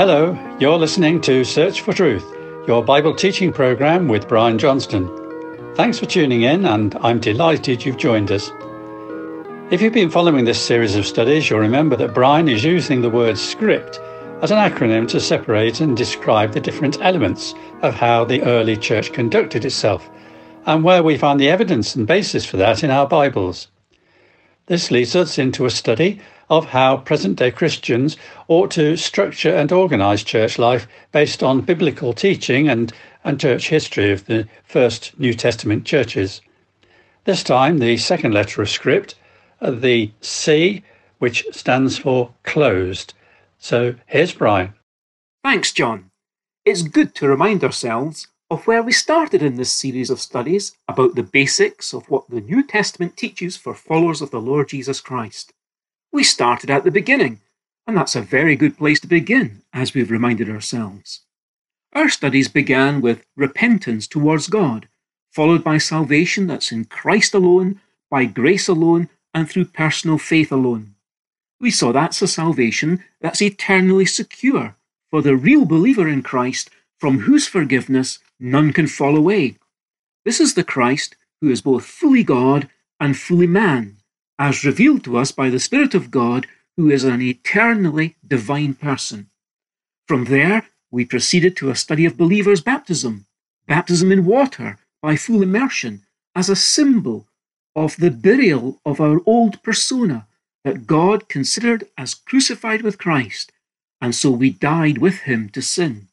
Hello, you're listening to Search for Truth, your Bible teaching program with Brian Johnston. Thanks for tuning in, and I'm delighted you've joined us. If you've been following this series of studies, you'll remember that Brian is using the word script as an acronym to separate and describe the different elements of how the early church conducted itself and where we find the evidence and basis for that in our Bibles. This leads us into a study of how present day Christians ought to structure and organise church life based on biblical teaching and, and church history of the first New Testament churches. This time, the second letter of script, uh, the C, which stands for closed. So here's Brian. Thanks, John. It's good to remind ourselves of where we started in this series of studies about the basics of what the New Testament teaches for followers of the Lord Jesus Christ. We started at the beginning, and that's a very good place to begin, as we've reminded ourselves. Our studies began with repentance towards God, followed by salvation that's in Christ alone, by grace alone, and through personal faith alone. We saw that's a salvation that's eternally secure for the real believer in Christ, from whose forgiveness none can fall away. This is the Christ who is both fully God and fully man, as revealed to us by the Spirit of God, who is an eternally divine person. From there, we proceeded to a study of believers' baptism, baptism in water by full immersion, as a symbol of the burial of our old persona that God considered as crucified with Christ, and so we died with him to sin.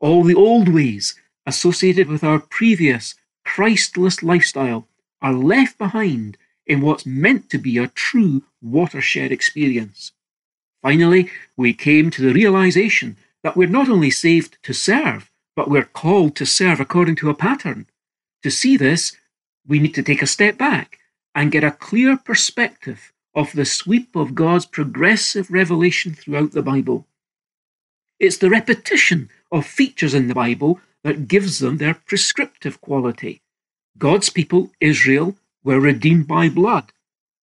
All the old ways associated with our previous Christless lifestyle are left behind in what's meant to be a true watershed experience. Finally, we came to the realization that we're not only saved to serve, but we're called to serve according to a pattern. To see this, we need to take a step back and get a clear perspective of the sweep of God's progressive revelation throughout the Bible. It's the repetition of features in the Bible that gives them their prescriptive quality. God's people, Israel, were redeemed by blood.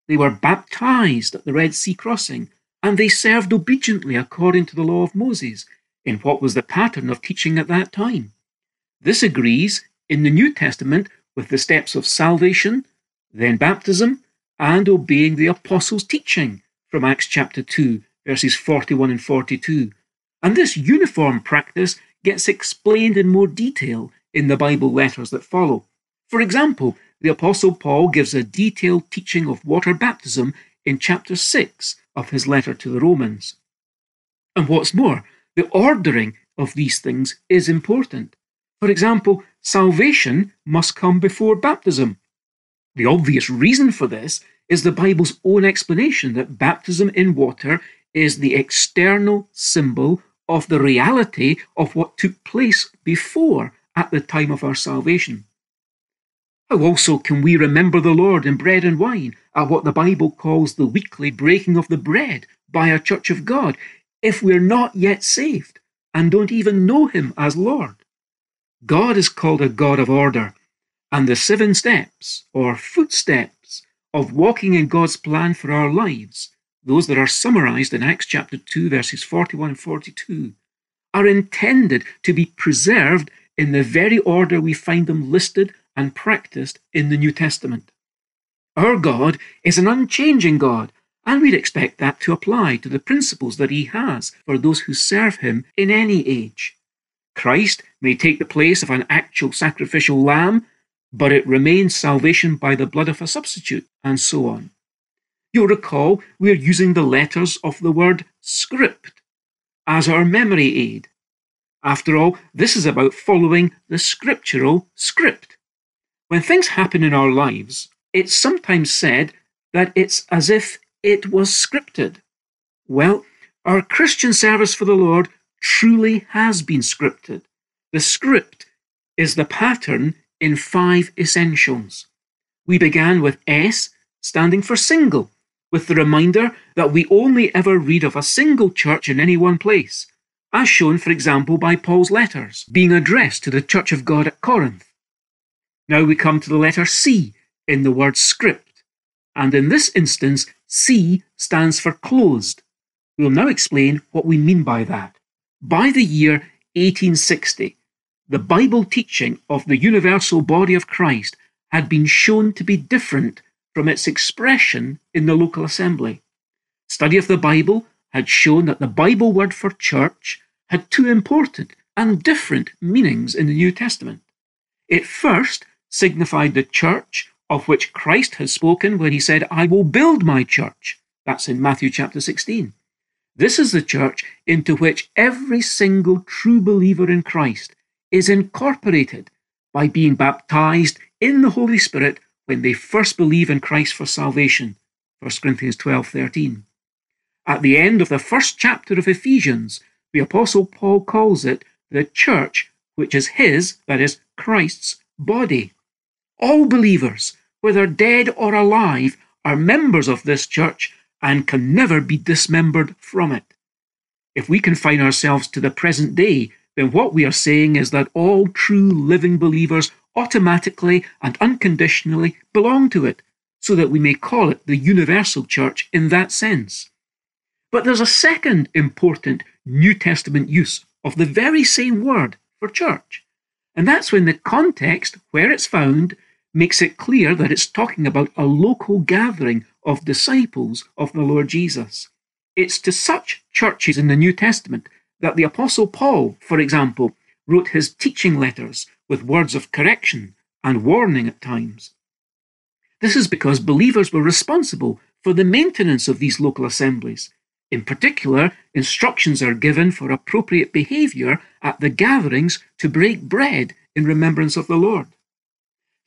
They were baptized at the Red Sea crossing, and they served obediently according to the law of Moses, in what was the pattern of teaching at that time. This agrees in the New Testament with the steps of salvation, then baptism, and obeying the apostles' teaching from Acts chapter 2, verses 41 and 42. And this uniform practice gets explained in more detail in the Bible letters that follow. For example, the Apostle Paul gives a detailed teaching of water baptism in chapter 6 of his letter to the Romans. And what's more, the ordering of these things is important. For example, salvation must come before baptism. The obvious reason for this is the Bible's own explanation that baptism in water is the external symbol of the reality of what took place before at the time of our salvation. How also can we remember the Lord in bread and wine at what the Bible calls the weekly breaking of the bread by a church of God if we're not yet saved and don't even know Him as Lord? God is called a God of order, and the seven steps or footsteps of walking in God's plan for our lives, those that are summarized in Acts chapter 2, verses 41 and 42, are intended to be preserved in the very order we find them listed and practiced in the New Testament. Our God is an unchanging God, and we'd expect that to apply to the principles that He has for those who serve Him in any age. Christ may take the place of an actual sacrificial lamb, but it remains salvation by the blood of a substitute, and so on. You'll recall we're using the letters of the word script as our memory aid. After all, this is about following the scriptural script. When things happen in our lives, it's sometimes said that it's as if it was scripted. Well, our Christian service for the Lord truly has been scripted. The script is the pattern in five essentials. We began with S, standing for single, with the reminder that we only ever read of a single church in any one place, as shown, for example, by Paul's letters being addressed to the Church of God at Corinth. Now we come to the letter C in the word script, and in this instance, C stands for closed. We'll now explain what we mean by that. By the year 1860, the Bible teaching of the universal body of Christ had been shown to be different from its expression in the local assembly. Study of the Bible had shown that the Bible word for church had two important and different meanings in the New Testament. It first signified the church of which Christ has spoken when he said, I will build my church. That's in Matthew chapter 16. This is the church into which every single true believer in Christ is incorporated by being baptized in the Holy Spirit when they first believe in Christ for salvation. 1 Corinthians 12 13. At the end of the first chapter of Ephesians, the Apostle Paul calls it the church, which is his, that is, Christ's, body. All believers, whether dead or alive, are members of this church and can never be dismembered from it. If we confine ourselves to the present day, then what we are saying is that all true living believers automatically and unconditionally belong to it, so that we may call it the universal church in that sense. But there's a second important New Testament use of the very same word for church. And that's when the context where it's found makes it clear that it's talking about a local gathering of disciples of the Lord Jesus. It's to such churches in the New Testament that the Apostle Paul, for example, wrote his teaching letters with words of correction and warning at times. This is because believers were responsible for the maintenance of these local assemblies, in particular, instructions are given for appropriate behavior at the gatherings to break bread in remembrance of the Lord.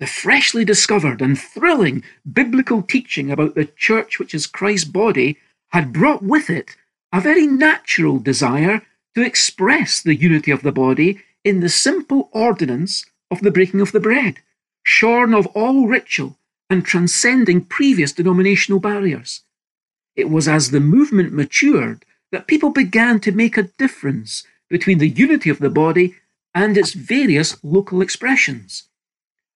The freshly discovered and thrilling biblical teaching about the church, which is Christ's body, had brought with it a very natural desire to express the unity of the body in the simple ordinance of the breaking of the bread, shorn of all ritual and transcending previous denominational barriers. It was as the movement matured that people began to make a difference between the unity of the body and its various local expressions.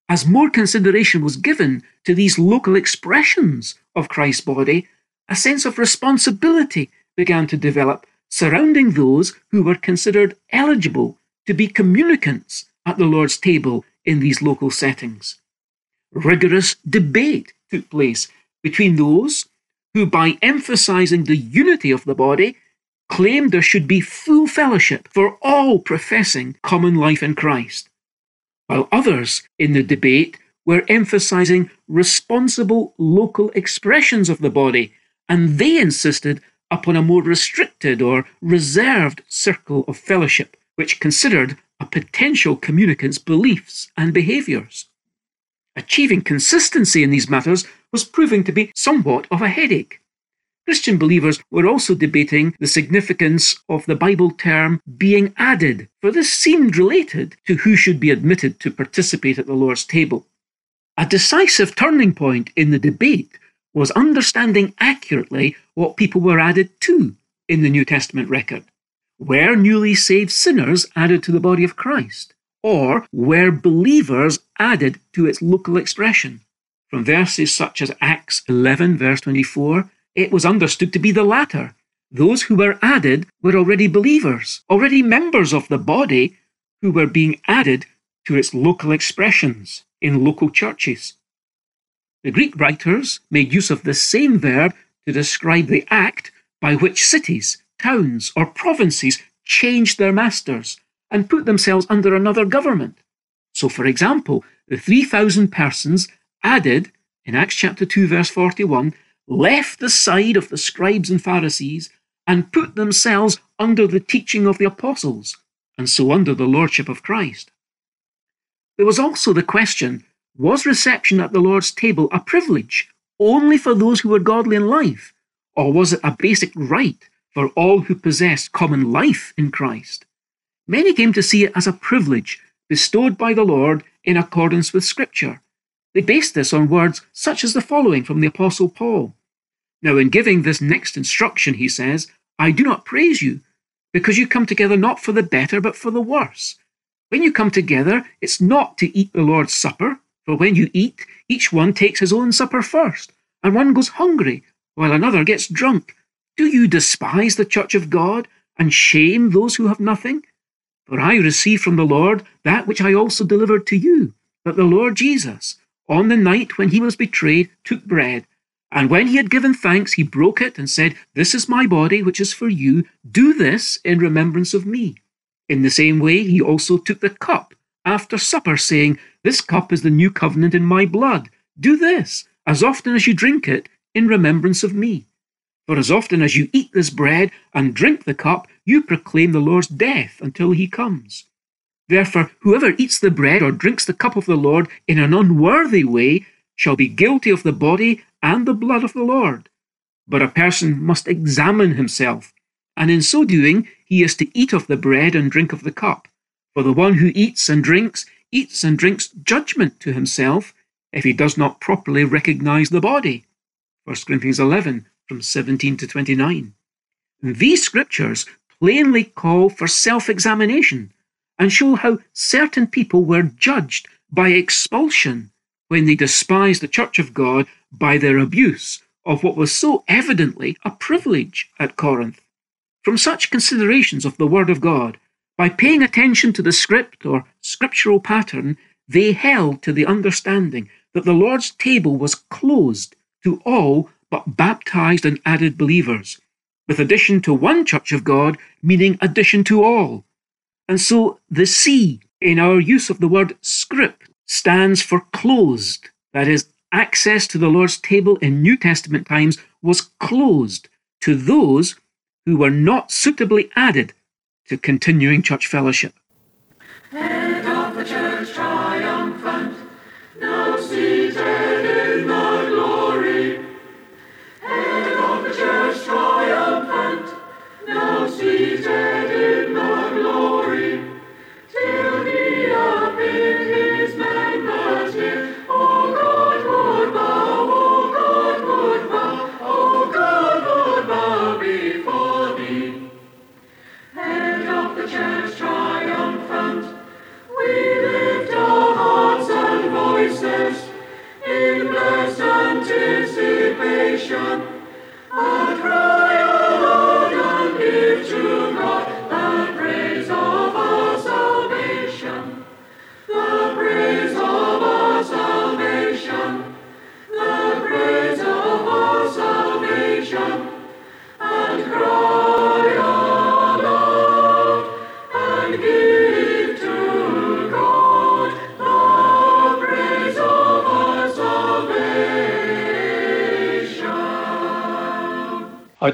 As more consideration was given to these local expressions of Christ's body, a sense of responsibility began to develop surrounding those who were considered eligible to be communicants at the Lord's table in these local settings. Rigorous debate took place between those who, by emphasizing the unity of the body, claimed there should be full fellowship for all professing common life in Christ, while others in the debate were emphasizing responsible local expressions of the body, and they insisted upon a more restricted or reserved circle of fellowship, which considered a potential communicant's beliefs and behaviours. Achieving consistency in these matters was proving to be somewhat of a headache. Christian believers were also debating the significance of the Bible term being added, for this seemed related to who should be admitted to participate at the Lord's table. A decisive turning point in the debate was understanding accurately what people were added to in the New Testament record. Were newly saved sinners added to the body of Christ? or were believers added to its local expression. From verses such as Acts 11, verse 24, it was understood to be the latter. Those who were added were already believers, already members of the body, who were being added to its local expressions in local churches. The Greek writers made use of the same verb to describe the act by which cities, towns, or provinces changed their masters and put themselves under another government. So, for example, the 3,000 persons added in Acts chapter 2, verse 41, left the side of the scribes and Pharisees and put themselves under the teaching of the apostles, and so under the lordship of Christ. There was also the question was reception at the Lord's table a privilege only for those who were godly in life, or was it a basic right for all who possessed common life in Christ? Many came to see it as a privilege bestowed by the Lord in accordance with Scripture. They based this on words such as the following from the Apostle Paul. Now, in giving this next instruction, he says, I do not praise you, because you come together not for the better, but for the worse. When you come together, it's not to eat the Lord's Supper, for when you eat, each one takes his own supper first, and one goes hungry, while another gets drunk. Do you despise the church of God and shame those who have nothing? For I received from the Lord that which I also delivered to you, that the Lord Jesus, on the night when he was betrayed, took bread, and when he had given thanks, he broke it and said, This is my body, which is for you. Do this in remembrance of me. In the same way, he also took the cup after supper, saying, This cup is the new covenant in my blood. Do this, as often as you drink it, in remembrance of me. For as often as you eat this bread and drink the cup, you proclaim the Lord's death until he comes. Therefore, whoever eats the bread or drinks the cup of the Lord in an unworthy way shall be guilty of the body and the blood of the Lord. But a person must examine himself, and in so doing he is to eat of the bread and drink of the cup. For the one who eats and drinks, eats and drinks judgment to himself if he does not properly recognize the body. 1 Corinthians 11, from 17 to 29. These scriptures plainly call for self examination and show how certain people were judged by expulsion when they despised the church of God by their abuse of what was so evidently a privilege at Corinth. From such considerations of the Word of God, by paying attention to the script or scriptural pattern, they held to the understanding that the Lord's table was closed to all but baptized and added believers, with addition to one church of God, meaning addition to all. And so the C in our use of the word script stands for closed. That is, access to the Lord's table in New Testament times was closed to those who were not suitably added to continuing church fellowship.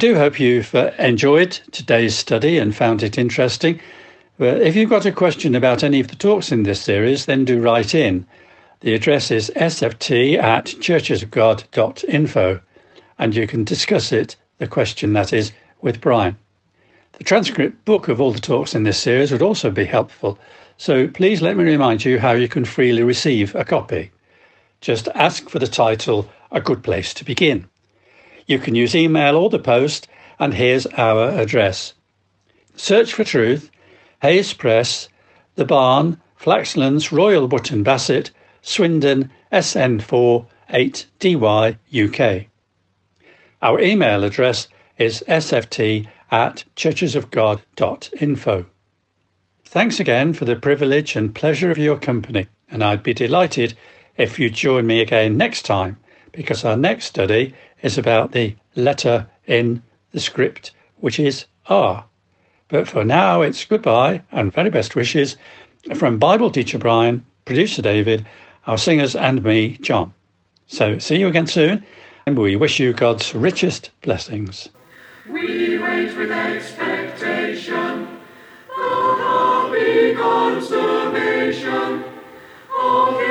Do hope you've uh, enjoyed today's study and found it interesting. If you've got a question about any of the talks in this series, then do write in. The address is sft at churchesofgod.info and you can discuss it, the question that is, with Brian. The transcript book of all the talks in this series would also be helpful, so please let me remind you how you can freely receive a copy. Just ask for the title A Good Place to Begin. You can use email or the post, and here's our address. Search for Truth, Hayes Press, The Barn, Flaxlands, Royal Wootton Bassett, Swindon, SN4 8DY UK. Our email address is sft at churchesofgod.info. Thanks again for the privilege and pleasure of your company, and I'd be delighted if you join me again next time because our next study is about the letter in the script, which is R. But for now, it's goodbye and very best wishes from Bible teacher Brian, producer David, our singers, and me, John. So see you again soon, and we wish you God's richest blessings. We wait with expectation the happy consummation of